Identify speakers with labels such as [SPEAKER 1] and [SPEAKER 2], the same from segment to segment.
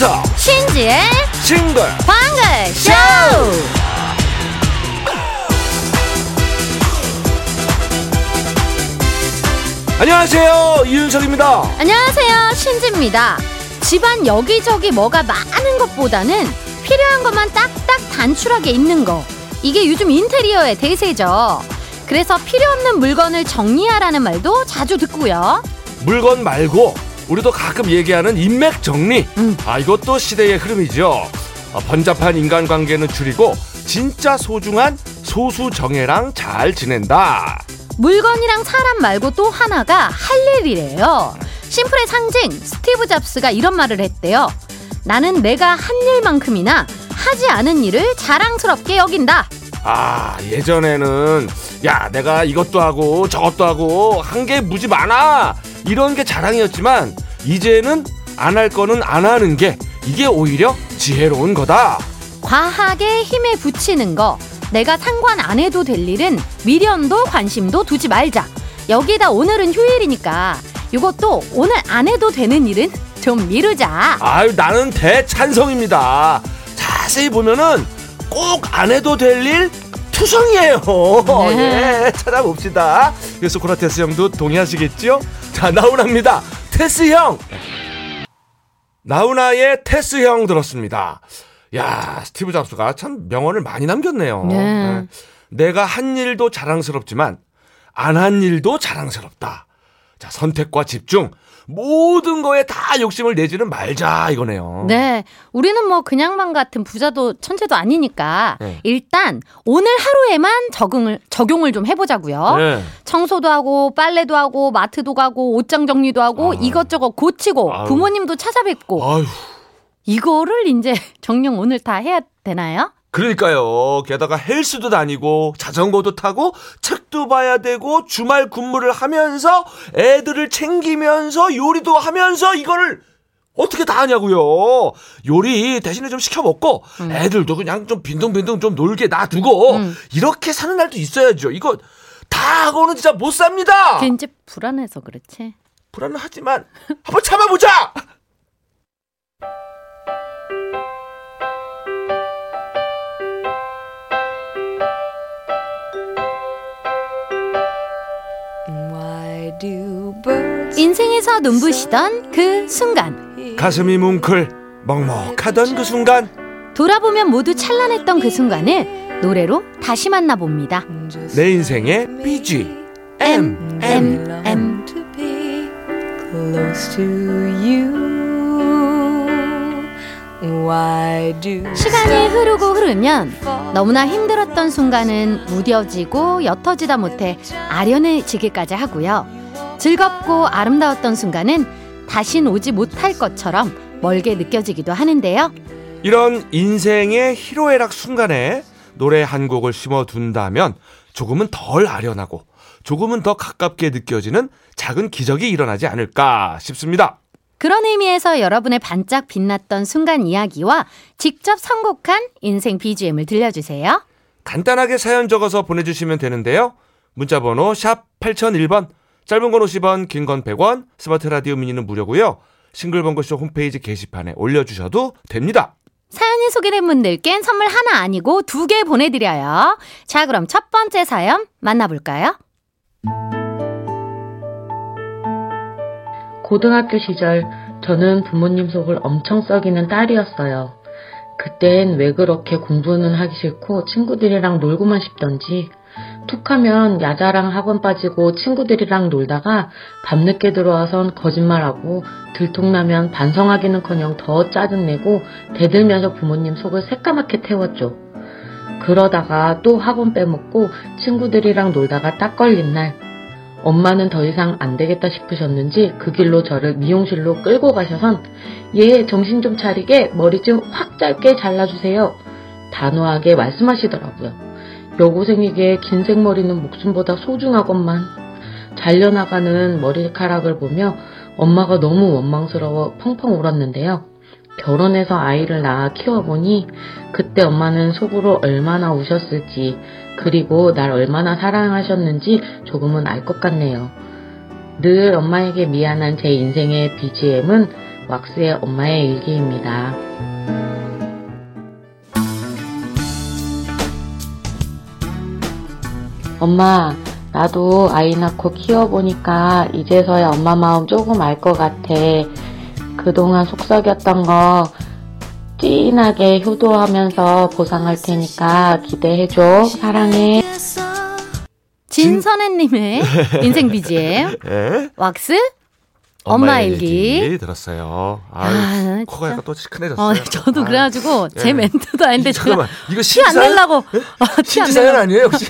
[SPEAKER 1] 윤정수
[SPEAKER 2] 신지의
[SPEAKER 1] 싱글
[SPEAKER 2] 방글 쇼.
[SPEAKER 1] 안녕하세요 이윤석입니다
[SPEAKER 2] 안녕하세요 신지입니다. 집안 여기저기 뭐가 많은 것보다는 필요한 것만 딱딱 단출하게 있는 거. 이게 요즘 인테리어의 대세죠. 그래서 필요 없는 물건을 정리하라는 말도 자주 듣고요.
[SPEAKER 1] 물건 말고 우리도 가끔 얘기하는 인맥 정리
[SPEAKER 2] 음.
[SPEAKER 1] 아 이것도 시대의 흐름이죠 아, 번잡한 인간관계는 줄이고 진짜 소중한 소수 정예랑 잘 지낸다
[SPEAKER 2] 물건이랑 사람 말고 또 하나가 할 일이래요. 심플의 상징 스티브 잡스가 이런 말을 했대요. 나는 내가 한 일만큼이나 하지 않은 일을 자랑스럽게 여긴다.
[SPEAKER 1] 아 예전에는 야 내가 이것도 하고 저것도 하고 한 게 무지 많아 이런 게 자랑이었지만 이제는 안 할 거는 안 하는 게 이게 오히려 지혜로운 거다
[SPEAKER 2] 과하게 힘에 붙이는 거. 내가 상관 안 해도 될 일은 미련도 관심도 두지 말자. 여기다 오늘은 휴일이니까 이것도 오늘 안 해도 되는 일은 좀 미루자.
[SPEAKER 1] 아유 나는 대찬성입니다 자세히 보면은 꼭 안 해도 될 일 투성이에요.
[SPEAKER 2] 네.
[SPEAKER 1] 예 찾아봅시다. 그래서 소크라테스 형도 동의하시겠죠 자 나훈아입니다. 테스 형! 나훈아의 테스 형 들었습니다. 야 스티브 잡스가 참 명언을 많이 남겼네요.
[SPEAKER 2] 네.
[SPEAKER 1] 예. 내가 한 일도 자랑스럽지만 안 한 일도 자랑스럽다. 자 선택과 집중 모든 거에 다 욕심을 내지는 말자 이거네요
[SPEAKER 2] 네, 우리는 뭐 그냥만 같은 부자도 천재도 아니니까
[SPEAKER 1] 네.
[SPEAKER 2] 일단 오늘 하루에만 적응을 적용을 좀 해보자고요.
[SPEAKER 1] 네.
[SPEAKER 2] 청소도 하고 빨래도 하고 마트도 가고 옷장 정리도 하고
[SPEAKER 1] 아.
[SPEAKER 2] 이것저것 고치고
[SPEAKER 1] 아유.
[SPEAKER 2] 부모님도 찾아뵙고
[SPEAKER 1] 아유
[SPEAKER 2] 이거를 이제 정령 오늘 다 해야 되나요?
[SPEAKER 1] 그러니까요. 게다가 헬스도 다니고 자전거도 타고 책도 봐야 되고 주말 근무를 하면서 애들을 챙기면서 요리도 하면서 이거를 어떻게 다 하냐고요. 요리 대신에 좀 시켜 먹고 애들도 그냥 좀 빈둥빈둥 좀 놀게 놔두고
[SPEAKER 2] 음.
[SPEAKER 1] 이렇게 사는 날도 있어야죠. 이거 다 하고는 진짜 못 삽니다.
[SPEAKER 2] 이제 불안해서 그렇지.
[SPEAKER 1] 불안하지만 한번 참아보자.
[SPEAKER 2] 인생에서 눈부시던 그 순간
[SPEAKER 1] 가슴이 뭉클 먹먹하던 그 순간
[SPEAKER 2] 돌아보면 모두 찬란했던 그 순간을 노래로 다시 만나봅니다.
[SPEAKER 1] 내 인생의 BG M M
[SPEAKER 2] M M
[SPEAKER 3] to be close to you? Why do
[SPEAKER 2] 시간이 흐르고 흐르면 너무나 힘들었던 순간은 무뎌지고 옅어지다 못해 아련해지기까지 하고요. 즐겁고 아름다웠던 순간은 다신 오지 못할 것처럼 멀게 느껴지기도 하는데요.
[SPEAKER 1] 이런 인생의 희로애락 순간에 노래 한 곡을 심어둔다면 조금은 덜 아련하고 조금은 더 가깝게 느껴지는 작은 기적이 일어나지 않을까 싶습니다.
[SPEAKER 2] 그런 의미에서 여러분의 반짝 빛났던 순간 이야기와 직접 선곡한 인생 BGM을 들려주세요.
[SPEAKER 1] 간단하게 사연 적어서 보내주시면 되는데요. 문자번호 샵 8001번, 짧은 건 50원, 긴 건 100원, 스마트 라디오 미니는 무료고요. 싱글벙글쇼 홈페이지 게시판에 올려주셔도 됩니다.
[SPEAKER 2] 사연이 소개된 분들께는 선물 하나 아니고 두 개 보내드려요. 자, 그럼 첫 번째 사연 만나볼까요?
[SPEAKER 4] 고등학교 시절 저는 부모님 속을 엄청 썩이는 딸이었어요. 그땐 왜 그렇게 공부는 하기 싫고 친구들이랑 놀고만 싶던지 툭하면 야자랑 학원 빠지고 친구들이랑 놀다가 밤늦게 들어와선 거짓말하고 들통나면 반성하기는커녕 더 짜증내고 대들면서 부모님 속을 새까맣게 태웠죠. 그러다가 또 학원 빼먹고 친구들이랑 놀다가 딱 걸린 날 엄마는 더 이상 안 되겠다 싶으셨는지 그 길로 저를 미용실로 끌고 가셔선 얘 정신 좀 차리게 머리 좀 확 짧게 잘라주세요. 단호하게 말씀하시더라고요. 여고생에게 긴 생머리는 목숨보다 소중하건만 잘려나가는 머리카락을 보며 엄마가 너무 원망스러워 펑펑 울었는데요. 결혼해서 아이를 낳아 키워보니 그때 엄마는 속으로 얼마나 우셨을지 그리고 날 얼마나 사랑하셨는지 조금은 알 것 같네요. 늘 엄마에게 미안한 제 인생의 BGM은 왁스의 엄마의 일기입니다. 엄마, 나도 아이 낳고 키워보니까 이제서야 엄마 마음 조금 알 것 같아. 그동안 속썩였던 거 찐하게 효도하면서 보상할 테니까 기대해줘. 사랑해.
[SPEAKER 2] 진선혜님의 인생 BGM
[SPEAKER 1] 예?
[SPEAKER 2] 왁스 엄마 일기.
[SPEAKER 1] 들었어요. 아,
[SPEAKER 2] 아,
[SPEAKER 1] 코가. 약간 또 시큰해졌어요.
[SPEAKER 2] 어, 저도
[SPEAKER 1] 아,
[SPEAKER 2] 그래가지고 제
[SPEAKER 1] 예.
[SPEAKER 2] 멘트도 아닌데
[SPEAKER 1] 잠깐만 이거
[SPEAKER 2] 티안
[SPEAKER 1] 신지사연?
[SPEAKER 2] 내려고 어, 티안
[SPEAKER 1] 신지사연
[SPEAKER 2] 내려고
[SPEAKER 1] 아니에요 혹시?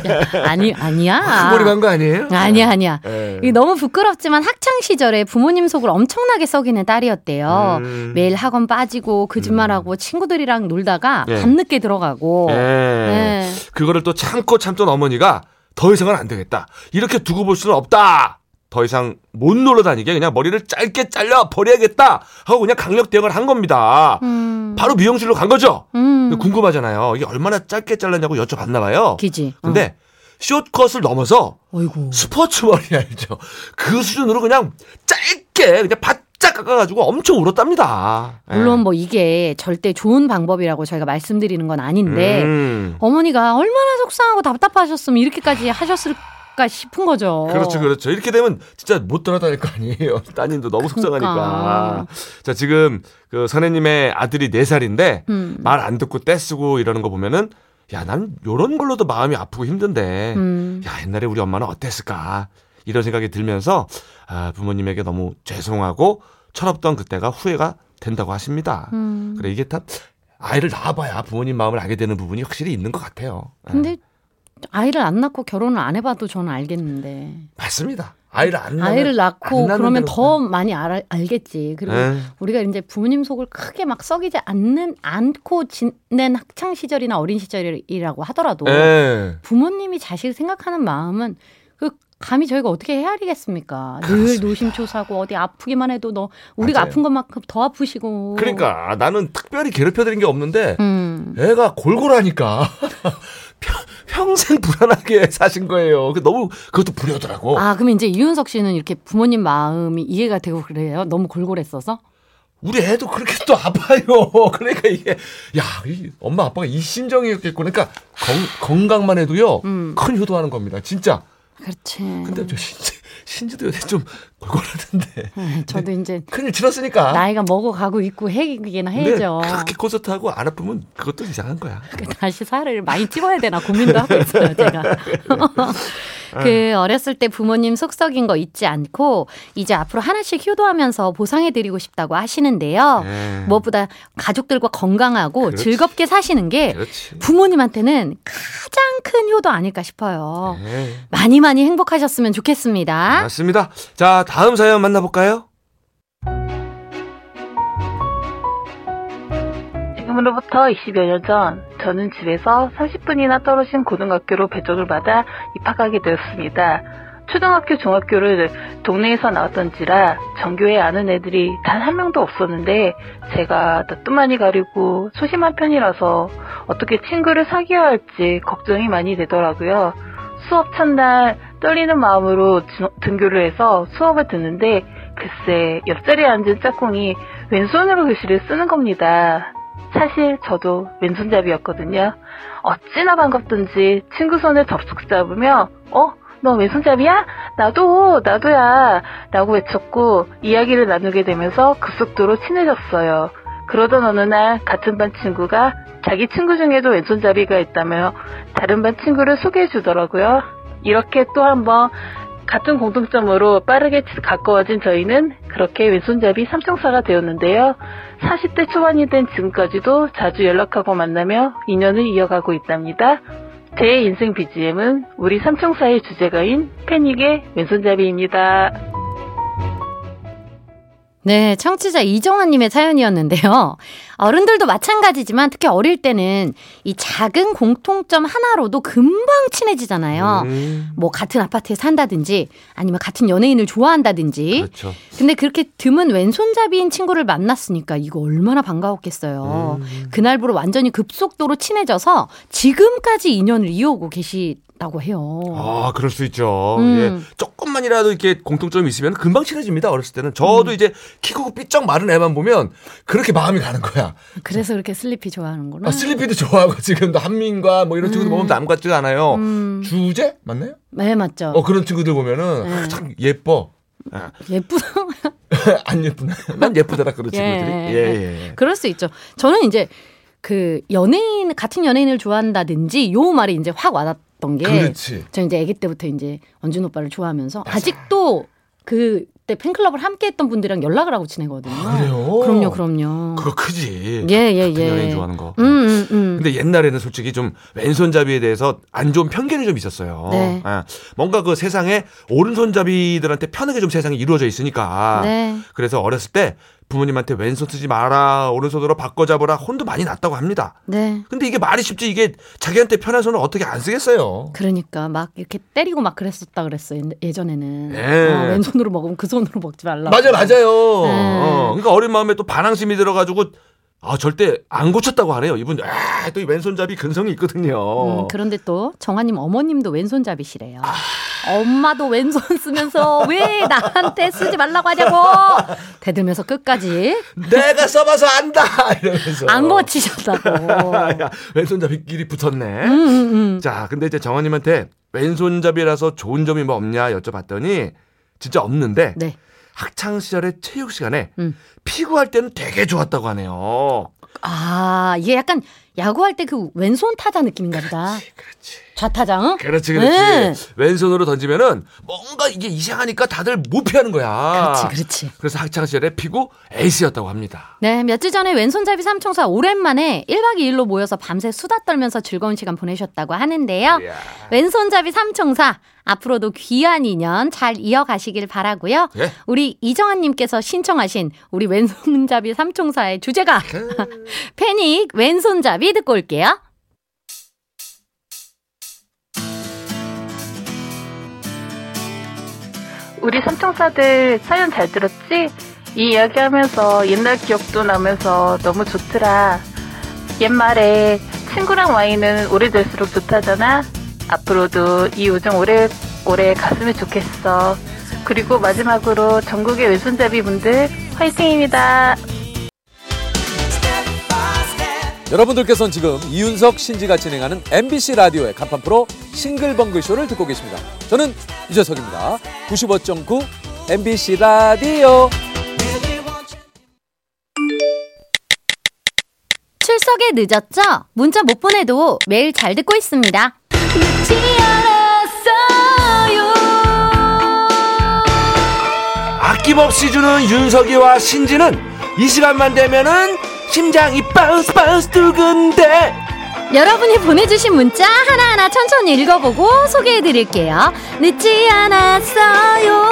[SPEAKER 2] 아니 아니야
[SPEAKER 1] 머리 간 거 아니에요?
[SPEAKER 2] 아니야 아니야
[SPEAKER 1] 예.
[SPEAKER 2] 이게 너무 부끄럽지만 학창 시절에 부모님 속을 엄청나게 썩이는 딸이었대요.
[SPEAKER 1] 음.
[SPEAKER 2] 매일 학원 빠지고 거짓말하고 친구들이랑 놀다가
[SPEAKER 1] 예.
[SPEAKER 2] 밤늦게 들어가고.
[SPEAKER 1] 예.
[SPEAKER 2] 네.
[SPEAKER 1] 그거를 또 참고 참던 어머니가 더 이상은 안 되겠다. 이렇게 두고 볼 수는 없다. 더 이상 못 놀러 다니게 그냥 머리를 짧게 잘라 버려야겠다 하고 그냥 강력 대응을 한 겁니다.
[SPEAKER 2] 음.
[SPEAKER 1] 바로 미용실로 간 거죠.
[SPEAKER 2] 음.
[SPEAKER 1] 궁금하잖아요. 이게 얼마나 짧게 잘랐냐고 여쭤봤나 봐요.
[SPEAKER 2] 기지. 어.
[SPEAKER 1] 근데 숏컷을 넘어서
[SPEAKER 2] 어이구.
[SPEAKER 1] 스포츠 머리 알죠? 그 수준으로 그냥 짧게 그냥 바짝 깎아가지고 엄청 울었답니다. 예.
[SPEAKER 2] 물론 뭐 이게 절대 좋은 방법이라고 저희가 말씀드리는 건 아닌데
[SPEAKER 1] 음.
[SPEAKER 2] 어머니가 얼마나 속상하고 답답하셨으면 이렇게까지 하셨을 까 싶은 거죠.
[SPEAKER 1] 그렇죠, 그렇죠. 이렇게 되면 진짜 못 돌아다닐 거 아니에요. 따님도 너무 속상하니까.
[SPEAKER 2] 그러니까.
[SPEAKER 1] 자, 지금 그 선혜님의 아들이 4살인데
[SPEAKER 2] 음.
[SPEAKER 1] 말안 듣고 떼쓰고 이러는 거 보면은 야, 난 요런 걸로도 마음이 아프고 힘든데
[SPEAKER 2] 음.
[SPEAKER 1] 야, 옛날에 우리 엄마는 어땠을까? 이런 생각이 들면서 아, 부모님에게 너무 죄송하고 철없던 그때가 후회가 된다고 하십니다.
[SPEAKER 2] 음.
[SPEAKER 1] 그래 이게 다 아이를 낳아봐야 부모님 마음을 알게 되는 부분이 확실히 있는 것 같아요. 예.
[SPEAKER 2] 근데 아이를 안 낳고 결혼을 안 해봐도 저는 알겠는데
[SPEAKER 1] 맞습니다. 아이를 안 낳으면-
[SPEAKER 2] 아이를
[SPEAKER 1] 안
[SPEAKER 2] 낳고 그러면 더 많이 알, 알겠지. 그리고
[SPEAKER 1] 예.
[SPEAKER 2] 우리가 이제 부모님 속을 크게 막 썩이지 않는 않고 지낸 학창 시절이나 어린 시절이라고 하더라도
[SPEAKER 1] 예.
[SPEAKER 2] 부모님이 자식을 생각하는 마음은 그 감히 저희가 어떻게 헤아리겠습니까? 늘
[SPEAKER 1] 그렇습니다.
[SPEAKER 2] 노심초사고 어디 아프기만 해도 너 우리가
[SPEAKER 1] 맞아요.
[SPEAKER 2] 아픈 것만큼 더 아프시고.
[SPEAKER 1] 그러니까 나는 특별히 괴롭혀드린 게 없는데
[SPEAKER 2] 음.
[SPEAKER 1] 애가 골골하니까 평, 평생 불안하게 사신 거예요. 그 너무 그것도 불효더라고.
[SPEAKER 2] 아, 그럼 이제 이윤석 씨는 이렇게 부모님 마음이 이해가 되고 그래요? 너무 골골했어서?
[SPEAKER 1] 우리 애도 그렇게 또 아파요. 그러니까 이게 야, 이 엄마 아빠가 이 심정이었겠고 그러니까 건, 건강만 해도요
[SPEAKER 2] 음.
[SPEAKER 1] 큰 효도하는 겁니다. 진짜.
[SPEAKER 2] 그렇지.
[SPEAKER 1] 근데 저 신지 신지도 요새 좀 골골하던데
[SPEAKER 2] 네, 저도 이제
[SPEAKER 1] 큰일 치렀으니까.
[SPEAKER 2] 나이가 먹어가고 있고
[SPEAKER 1] 근데
[SPEAKER 2] 해야죠.
[SPEAKER 1] 그렇게 콘서트 하고 안 아프면 그것도 이상한 거야.
[SPEAKER 2] 다시 살을 많이 찝어야 되나 고민도 하고 있어요, 제가. 그 어렸을 때 부모님 속썩인 거 잊지 않고 이제 앞으로 하나씩 효도하면서 보상해드리고 싶다고 하시는데요.
[SPEAKER 1] 예.
[SPEAKER 2] 무엇보다 가족들과 건강하고
[SPEAKER 1] 그렇지.
[SPEAKER 2] 즐겁게 사시는 게
[SPEAKER 1] 그렇지.
[SPEAKER 2] 부모님한테는 가장 큰 효도 아닐까 싶어요.
[SPEAKER 1] 예.
[SPEAKER 2] 많이 많이 행복하셨으면 좋겠습니다.
[SPEAKER 1] 맞습니다. 자, 다음 사연 만나볼까요?
[SPEAKER 5] 지금으로부터 20여 년 전, 저는 집에서 30분이나 떨어진 고등학교로 배정을 받아 입학하게 되었습니다. 초등학교, 중학교를 동네에서 나왔던지라 전교에 아는 애들이 단 한 명도 없었는데 제가 낯도 많이 가리고 소심한 편이라서 어떻게 친구를 사귀어야 할지 걱정이 많이 되더라고요. 수업 첫날 떨리는 마음으로 주- 등교를 해서 수업을 듣는데 글쎄 옆자리에 앉은 짝꿍이 왼손으로 글씨를 쓰는 겁니다. 사실 저도 왼손잡이였거든요. 어찌나 반갑던지 친구 손을 덥석 잡으며 어? 너 왼손잡이야? 나도 나도야 라고 외쳤고 이야기를 나누게 되면서 급속도로 친해졌어요. 그러던 어느 날 같은 반 친구가 자기 친구 중에도 왼손잡이가 있다며 다른 반 친구를 소개해 주더라고요. 이렇게 또 한번 같은 공통점으로 빠르게 가까워진 저희는 그렇게 왼손잡이 삼총사가 되었는데요. 40대 초반이 된 지금까지도 자주 연락하고 만나며 인연을 이어가고 있답니다. 제 인생 BGM은 우리 삼총사의 주제가인 패닉의 왼손잡이입니다.
[SPEAKER 2] 네, 청취자 이정환님의 사연이었는데요. 어른들도 마찬가지지만 특히 어릴 때는 이 작은 공통점 하나로도 금방 친해지잖아요.
[SPEAKER 1] 음,
[SPEAKER 2] 뭐 같은 아파트에 산다든지 아니면 같은 연예인을 좋아한다든지.
[SPEAKER 1] 그렇죠.
[SPEAKER 2] 근데 그렇게 드문 왼손잡이인 친구를 만났으니까 이거 얼마나 반가웠겠어요.
[SPEAKER 1] 음.
[SPEAKER 2] 그날부로 완전히 급속도로 친해져서 지금까지 인연을 이어오고 친해졌 다고 해요.
[SPEAKER 1] 아, 그럴 수 있죠.
[SPEAKER 2] 음.
[SPEAKER 1] 예. 조금만이라도 이렇게 공통점이 있으면 금방 친해집니다. 어렸을 때는. 저도
[SPEAKER 2] 음.
[SPEAKER 1] 이제 키 크고 삐쩍 마른 애만 보면 그렇게 마음이 가는 거야.
[SPEAKER 2] 그래서 그렇게 슬리피 좋아하는구나.
[SPEAKER 1] 아, 슬리피도 좋아하고 지금도 한민과 뭐 이런 친구들 보면 남 같지가 않아요.
[SPEAKER 2] 음.
[SPEAKER 1] 주제 맞나요?
[SPEAKER 2] 네, 맞죠.
[SPEAKER 1] 어 그런 친구들 보면은
[SPEAKER 2] 네.
[SPEAKER 1] 아, 참 예뻐. 아,
[SPEAKER 2] 예쁘다.
[SPEAKER 1] 안 예쁘나? 난 예쁘더라 그런
[SPEAKER 2] 예,
[SPEAKER 1] 친구들이.
[SPEAKER 2] 예,
[SPEAKER 1] 예, 예.
[SPEAKER 2] 그럴 수 있죠. 저는 이제 그 연예인 같은 연예인을 좋아한다든지 요 말이 이제 확 와닿 던 게. 저 이제 아기 때부터 이제 원준 오빠를 좋아하면서 아직도 그때 팬클럽을 함께 했던 분들이랑 연락을 하고 지내거든요.
[SPEAKER 1] 아, 그래요?
[SPEAKER 2] 그럼요, 그럼요.
[SPEAKER 1] 그거 크지.
[SPEAKER 2] 예, 예,
[SPEAKER 1] 같은
[SPEAKER 2] 예.
[SPEAKER 1] 연예인 좋아하는 거.
[SPEAKER 2] 음, 음, 음.
[SPEAKER 1] 근데 옛날에는 솔직히 좀 왼손잡이에 대해서 안 좋은 편견이 좀 있었어요.
[SPEAKER 2] 네.
[SPEAKER 1] 아, 뭔가 그 세상에 오른손잡이들한테 편하게 좀 세상이 이루어져 있으니까.
[SPEAKER 2] 네.
[SPEAKER 1] 그래서 어렸을 때 부모님한테 왼손 쓰지 마라, 오른손으로 바꿔 잡으라 혼도 많이 났다고 합니다.
[SPEAKER 2] 네.
[SPEAKER 1] 근데 이게 말이 쉽지 이게 자기한테 편한 손을 어떻게 안 쓰겠어요.
[SPEAKER 2] 그러니까 막 이렇게 때리고 막 그랬었다 그랬어요. 예전에는.
[SPEAKER 1] 네.
[SPEAKER 2] 어, 왼손으로 먹으면 그 손으로 먹지 말라.
[SPEAKER 1] 맞아, 맞아요.
[SPEAKER 2] 네.
[SPEAKER 1] 어, 그러니까 어린 마음에 또 반항심이 들어가지고 아 절대 안 고쳤다고 하네요. 이분 아, 또이 왼손잡이 근성이 있거든요.
[SPEAKER 2] 음, 그런데 또 정아님 어머님도 왼손잡이시래요. 엄마도 왼손 쓰면서 왜 나한테 쓰지 말라고 하냐고 대들면서 끝까지
[SPEAKER 1] 내가 써봐서 안다 이러면서
[SPEAKER 2] 안 고치셨다고.
[SPEAKER 1] 야, 왼손잡이끼리 붙었네.
[SPEAKER 2] 음, 음, 음.
[SPEAKER 1] 자, 근데 이제 정원님한테 왼손잡이라서 좋은 점이 뭐 없냐 여쭤봤더니 진짜 없는데
[SPEAKER 2] 네.
[SPEAKER 1] 학창 시절에 체육 시간에
[SPEAKER 2] 음.
[SPEAKER 1] 피구할 때는 되게 좋았다고 하네요.
[SPEAKER 2] 아 이게 약간 야구할 때 그 왼손 타자 느낌인가 보다.
[SPEAKER 1] 그렇지.
[SPEAKER 2] 좌타장.
[SPEAKER 1] 그렇지, 그렇지.
[SPEAKER 2] 네.
[SPEAKER 1] 왼손으로 던지면은 뭔가 이게 이상하니까 다들 못 피하는 거야.
[SPEAKER 2] 그렇지, 그렇지.
[SPEAKER 1] 그래서 학창 시절에 피구 에이스였다고 합니다.
[SPEAKER 2] 네, 며칠 전에 왼손잡이 삼총사 오랜만에 1박 2일로 모여서 밤새 수다 떨면서 즐거운 시간 보내셨다고 하는데요.
[SPEAKER 1] 이야.
[SPEAKER 2] 왼손잡이 삼총사 앞으로도 귀한 인연 잘 이어가시길 바라고요.
[SPEAKER 1] 예.
[SPEAKER 2] 우리 이정환 님께서 신청하신 우리 왼손잡이 삼총사의 주제가 패닉 왼손잡이 듣고 올게요.
[SPEAKER 5] 우리 삼총사들 사연 잘 들었지? 이 이야기 하면서 옛날 기억도 나면서 너무 좋더라. 옛말에 친구랑 와인은 오래될수록 좋다잖아? 앞으로도 이 우정 오래, 오래 갔으면 좋겠어. 그리고 마지막으로 전국의 왼손잡이 분들 화이팅입니다.
[SPEAKER 6] 여러분들께서는 지금 이윤석 신지가 진행하는 MBC 라디오의 간판 프로 싱글벙글 쇼를 듣고 계십니다. 저는 유재석입니다. 95.9 MBC 라디오.
[SPEAKER 2] 출석에 늦었죠? 문자 못 보내도 매일 잘 듣고 있습니다. 늦지 않았어요.
[SPEAKER 1] 아낌없이 주는 윤석이와 신지는 이 시간만 되면은 심장이 bounce bounce 두근대
[SPEAKER 2] 여러분이 보내주신 문자 하나하나 천천히 읽어보고 소개해드릴게요. 늦지 않았어요.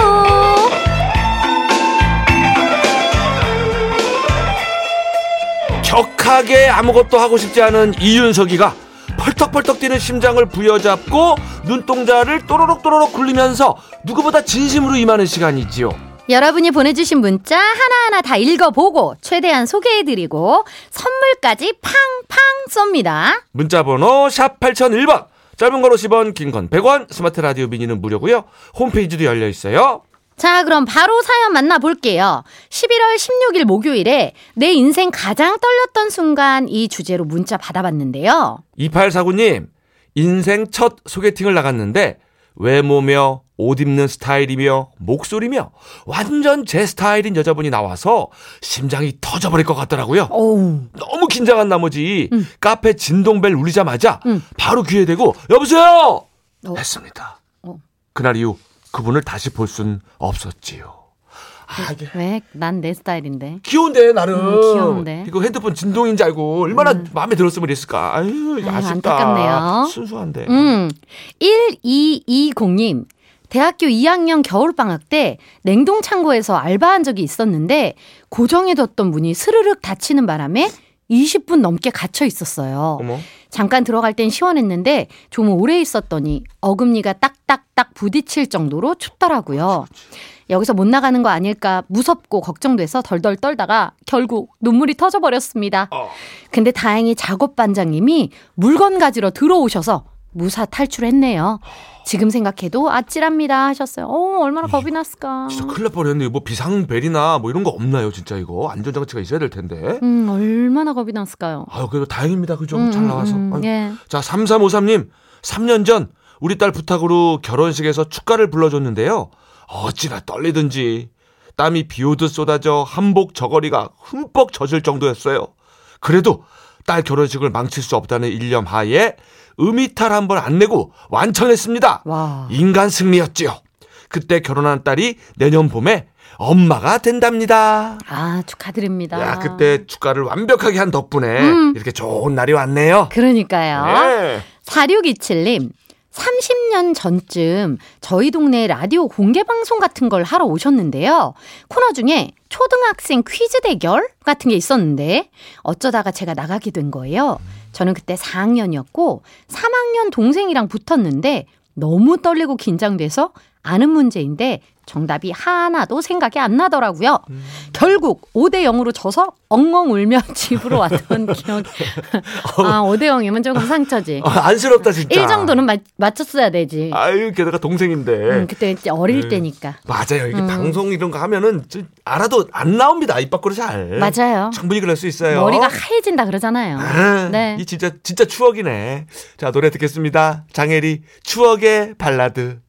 [SPEAKER 1] 격하게 아무것도 하고 싶지 않은 이윤석이가 펄떡펄떡 뛰는 심장을 부여잡고 눈동자를 또로록 또로록 굴리면서 누구보다 진심으로 임하는 시간이지요.
[SPEAKER 2] 여러분이 보내주신 문자 하나하나 다 읽어보고 최대한 소개해드리고 선물까지 팡팡 쏩니다.
[SPEAKER 1] 문자 번호 샵 8001번 짧은 걸 50원 긴 건 100원 스마트 라디오 미니는 무료고요. 홈페이지도 열려 있어요.
[SPEAKER 2] 자, 그럼 바로 사연 만나볼게요. 11월 16일 목요일에 내 인생 가장 떨렸던 순간 이 주제로 문자 받아봤는데요.
[SPEAKER 1] 2849님 인생 첫 소개팅을 나갔는데 외모며 옷 입는 스타일이며 목소리며 완전 제 스타일인 여자분이 나와서 심장이 터져버릴 것 같더라고요.
[SPEAKER 2] 어우.
[SPEAKER 1] 너무 긴장한 나머지
[SPEAKER 2] 음.
[SPEAKER 1] 카페 진동벨 울리자마자
[SPEAKER 2] 음.
[SPEAKER 1] 바로 귀에 대고 여보세요
[SPEAKER 2] 어.
[SPEAKER 1] 했습니다.
[SPEAKER 2] 어.
[SPEAKER 1] 그날 이후 그분을 다시 볼 순 없었지요. 아, 이게
[SPEAKER 2] 왜? 난 내 스타일인데.
[SPEAKER 1] 귀여운데 나름
[SPEAKER 2] 음, 귀여운데.
[SPEAKER 1] 이거 핸드폰 진동인지 알고 얼마나 마음에 들었으면 이랬을까. 아유
[SPEAKER 2] 아유,
[SPEAKER 1] 아쉽다.
[SPEAKER 2] 안타깝네요.
[SPEAKER 1] 순수한데.
[SPEAKER 2] 음. 1220님. 대학교 2학년 겨울방학 때 냉동창고에서 알바한 적이 있었는데 고정해뒀던 문이 스르륵 닫히는 바람에 20분 넘게 갇혀 있었어요.
[SPEAKER 1] 어머.
[SPEAKER 2] 잠깐 들어갈 땐 시원했는데 좀 오래 있었더니 어금니가 딱딱딱 부딪힐 정도로 춥더라고요. 여기서 못 나가는 거 아닐까 무섭고 걱정돼서 덜덜 떨다가 결국 눈물이 터져버렸습니다.
[SPEAKER 1] 어.
[SPEAKER 2] 근데 다행히 작업 반장님이 물건 가지러 들어오셔서 무사 탈출했네요. 지금 생각해도 아찔합니다 하셨어요. 어, 얼마나 겁이 났을까.
[SPEAKER 1] 진짜 큰일 날 뻔했네. 뭐 비상벨이나 뭐 이런 거 없나요, 진짜 이거? 안전장치가 있어야 될 텐데.
[SPEAKER 2] 음, 얼마나 겁이 났을까요?
[SPEAKER 1] 아유, 그래도 다행입니다. 그죠?
[SPEAKER 2] 음,
[SPEAKER 1] 잘
[SPEAKER 2] 음,
[SPEAKER 1] 나와서.
[SPEAKER 2] 음,
[SPEAKER 1] 아유.
[SPEAKER 2] 예.
[SPEAKER 1] 자, 3353님. 3년 전 우리 딸 부탁으로 결혼식에서 축가를 불러줬는데요. 어찌나 떨리든지 땀이 비 오듯 쏟아져 한복 저고리가 흠뻑 젖을 정도였어요. 그래도 딸 결혼식을 망칠 수 없다는 일념 하에 음이탈 한 번 안 내고 완청했습니다.
[SPEAKER 2] 와.
[SPEAKER 1] 인간 승리였지요. 그때 결혼한 딸이 내년 봄에 엄마가 된답니다.
[SPEAKER 2] 아, 축하드립니다.
[SPEAKER 1] 야, 그때 축가를 완벽하게 한 덕분에
[SPEAKER 2] 음.
[SPEAKER 1] 이렇게 좋은 날이 왔네요.
[SPEAKER 2] 그러니까요.
[SPEAKER 1] 네.
[SPEAKER 2] 4627님, 30년 전쯤 저희 동네 라디오 공개 방송 같은 걸 하러 오셨는데요. 코너 중에 초등학생 퀴즈 대결 같은 게 있었는데 어쩌다가 제가 나가게 된 거예요. 저는 그때 4학년이었고 3학년 동생이랑 붙었는데 너무 떨리고 긴장돼서 아는 문제인데 정답이 하나도 생각이 안 나더라고요. 결국 5대 0으로 져서 엉엉 울며 집으로 왔던 기억이. 아, 5대 0이면 조금 상처지.
[SPEAKER 1] 아, 안쓰럽다 진짜.
[SPEAKER 2] 1 정도는 맞, 맞췄어야 되지.
[SPEAKER 1] 아유 게다가 동생인데.
[SPEAKER 2] 음, 그때 어릴
[SPEAKER 1] 네.
[SPEAKER 2] 때니까.
[SPEAKER 1] 맞아요. 이게
[SPEAKER 2] 음.
[SPEAKER 1] 방송 이런 거 하면은 좀 알아도 안 나옵니다. 입 밖으로 잘.
[SPEAKER 2] 맞아요.
[SPEAKER 1] 충분히 그럴 수 있어요.
[SPEAKER 2] 머리가 하얘진다 그러잖아요.
[SPEAKER 1] 아,
[SPEAKER 2] 네.
[SPEAKER 1] 이 진짜 진짜 추억이네. 자 노래 듣겠습니다. 장혜리 추억의 발라드.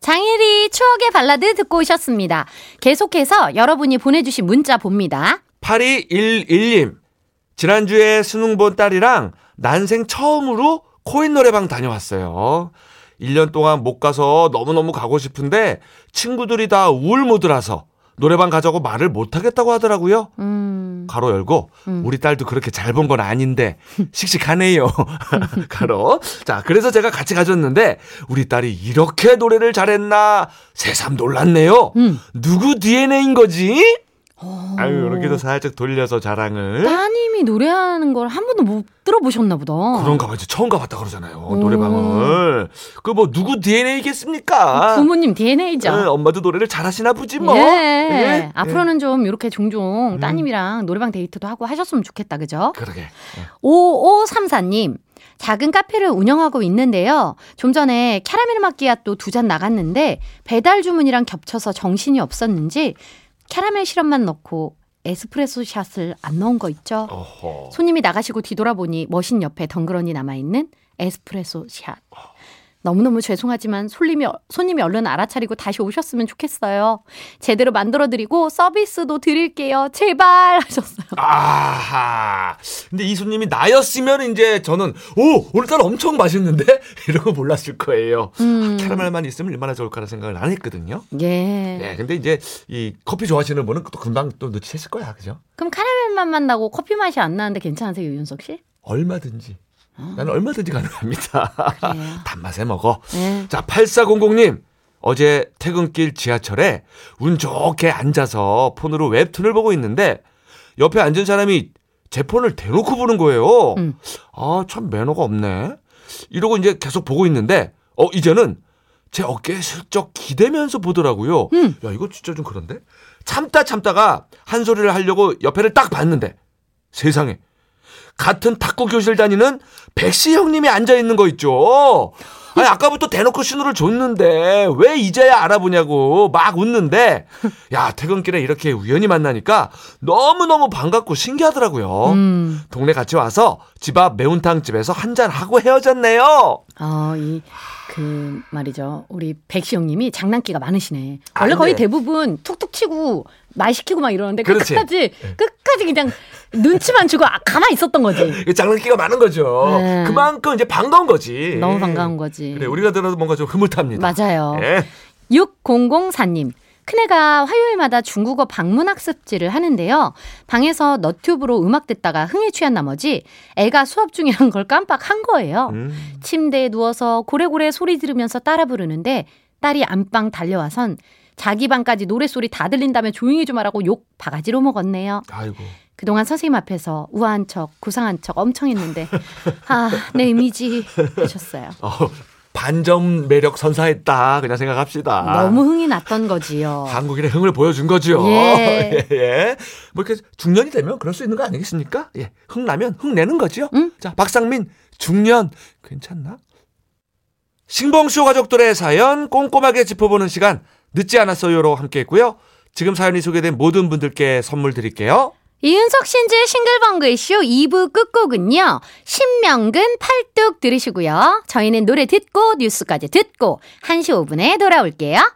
[SPEAKER 2] 장혜리 추억의 발라드 듣고 오셨습니다. 계속해서 여러분이 보내주신 문자 봅니다.
[SPEAKER 1] 8211님. 지난주에 수능 본 딸이랑 난생 처음으로 코인 노래방 다녀왔어요. 1년 동안 못 가서 너무너무 가고 싶은데 친구들이 다 우울모드라서 노래방 가자고 말을 못 하겠다고 하더라고요.
[SPEAKER 2] 음,
[SPEAKER 1] 가로 열고
[SPEAKER 2] 음.
[SPEAKER 1] 우리 딸도 그렇게 잘 본 건 아닌데 씩씩하네요. 가로. 자, 그래서 제가 같이 가졌는데 우리 딸이 이렇게 노래를 잘했나 새삼 놀랐네요.
[SPEAKER 2] 음.
[SPEAKER 1] 누구 DNA인 거지?
[SPEAKER 2] 어.
[SPEAKER 1] 아유, 이렇게도 살짝 돌려서 자랑을.
[SPEAKER 2] 따님 이 노래하는 걸 한 번도 못 들어보셨나 보다.
[SPEAKER 1] 그런가 봐. 이제 처음 가봤다 그러잖아요.
[SPEAKER 2] 음.
[SPEAKER 1] 노래방을. 그 뭐 누구 DNA겠습니까?
[SPEAKER 2] 부모님 DNA죠.
[SPEAKER 1] 네, 엄마도 노래를 잘하시나 보지 뭐.
[SPEAKER 2] 예.
[SPEAKER 1] 예.
[SPEAKER 2] 앞으로는 좀 이렇게 종종
[SPEAKER 1] 음.
[SPEAKER 2] 따님이랑 노래방 데이트도 하고 하셨으면 좋겠다, 그죠?
[SPEAKER 1] 그러게.
[SPEAKER 2] 5534님. 작은 카페를 운영하고 있는데요. 좀 전에 캐러멜 마끼아또 두 잔 나갔는데 배달 주문이랑 겹쳐서 정신이 없었는지 캐러멜 시럽만 넣고 에스프레소 샷을 안 넣은 거 있죠?
[SPEAKER 1] 어허.
[SPEAKER 2] 손님이 나가시고 뒤돌아보니 머신 옆에 덩그러니 남아있는 에스프레소 샷. 너무너무 죄송하지만 손님이, 손님이 얼른 알아차리고 다시 오셨으면 좋겠어요. 제대로 만들어드리고 서비스도 드릴게요. 제발 하셨어요.
[SPEAKER 1] 아하. 근데 이 손님이 나였으면 이제 저는 오 오늘따라 엄청 맛있는데 이러고 몰랐을 거예요.
[SPEAKER 2] 음.
[SPEAKER 1] 캐러멜만 있으면 얼마나 좋을까라는 생각을 안 했거든요.
[SPEAKER 2] 예.
[SPEAKER 1] 네, 근데 이제 이 커피 좋아하시는 분은 또 금방 또 눈치챘을 거야, 그죠?
[SPEAKER 2] 그럼 카라멜 맛만 나고 커피 맛이 안 나는데 괜찮으세요, 윤석 씨?
[SPEAKER 1] 얼마든지. 나는 얼마든지 가능합니다. 단맛에 먹어.
[SPEAKER 2] 네.
[SPEAKER 1] 자, 8400님. 어제 퇴근길 지하철에 운 좋게 앉아서 폰으로 웹툰을 보고 있는데 옆에 앉은 사람이 제 폰을 대놓고 보는 거예요.
[SPEAKER 2] 음.
[SPEAKER 1] 아, 참 매너가 없네. 이러고 이제 계속 보고 있는데 어, 이제는 제 어깨에 슬쩍 기대면서 보더라고요.
[SPEAKER 2] 음.
[SPEAKER 1] 야, 이거 진짜 좀 그런데? 참다 참다가 한 소리를 하려고 옆에를 딱 봤는데 세상에 같은 탁구 교실 다니는 백 씨 형님이 앉아 있는 거 있죠. 아니 아까부터 대놓고 신호를 줬는데 왜 이제야 알아보냐고 막 웃는데 야 퇴근길에 이렇게 우연히 만나니까 너무 너무 반갑고 신기하더라고요.
[SPEAKER 2] 음.
[SPEAKER 1] 동네 같이 와서 집 앞 매운탕 집에서 한잔 하고 헤어졌네요.
[SPEAKER 2] 어, 이, 그, 말이죠. 우리 백 씨 형님이 장난기가 많으시네.
[SPEAKER 1] 아,
[SPEAKER 2] 원래 거의 대부분 툭툭 치고 말 시키고 막 이러는데
[SPEAKER 1] 그렇지.
[SPEAKER 2] 끝까지, 끝까지 그냥 눈치만 주고 아, 가만히 있었던 거지.
[SPEAKER 1] 장난기가 많은 거죠.
[SPEAKER 2] 네.
[SPEAKER 1] 그만큼 이제 반가운 거지.
[SPEAKER 2] 너무 반가운 거지.
[SPEAKER 1] 그래 우리가 들어도 뭔가 좀 흐뭇합니다.
[SPEAKER 2] 맞아요.
[SPEAKER 1] 예.
[SPEAKER 2] 6004님. 큰애가 화요일마다 중국어 방문 학습지를 하는데요. 방에서 너튜브로 음악 듣다가 흥에 취한 나머지 애가 수업 중이란 걸 깜빡한 거예요.
[SPEAKER 1] 음.
[SPEAKER 2] 침대에 누워서 고래고래 소리 들으면서 따라 부르는데 딸이 안방 달려와선 자기 방까지 노래소리 다 들린다며 조용히 좀 하라고 욕 바가지로 먹었네요.
[SPEAKER 1] 아이고.
[SPEAKER 2] 그동안 선생님 앞에서 우아한 척, 구상한 척 엄청 했는데 아, 내 이미지 하셨어요.
[SPEAKER 1] 어, 반점 매력 선사했다 그냥 생각합시다.
[SPEAKER 2] 너무 흥이 났던 거지요.
[SPEAKER 1] 한국인의 흥을 보여준 거죠.
[SPEAKER 2] 예.
[SPEAKER 1] 예, 예. 뭐 이렇게 중년이 되면 그럴 수 있는 거 아니겠습니까? 예. 흥 나면 흥 내는 거죠.
[SPEAKER 2] 응?
[SPEAKER 1] 자, 박상민 중년 괜찮나? 싱벙쇼 가족들의 사연 꼼꼼하게 짚어보는 시간 늦지 않았어요로 함께 했고요. 지금 사연이 소개된 모든 분들께 선물 드릴게요.
[SPEAKER 2] 이윤석 신지의 싱글벙글 쇼 2부 끝곡은요. 신명근 팔뚝 들으시고요. 저희는 노래 듣고 뉴스까지 듣고 1시 5분에 돌아올게요.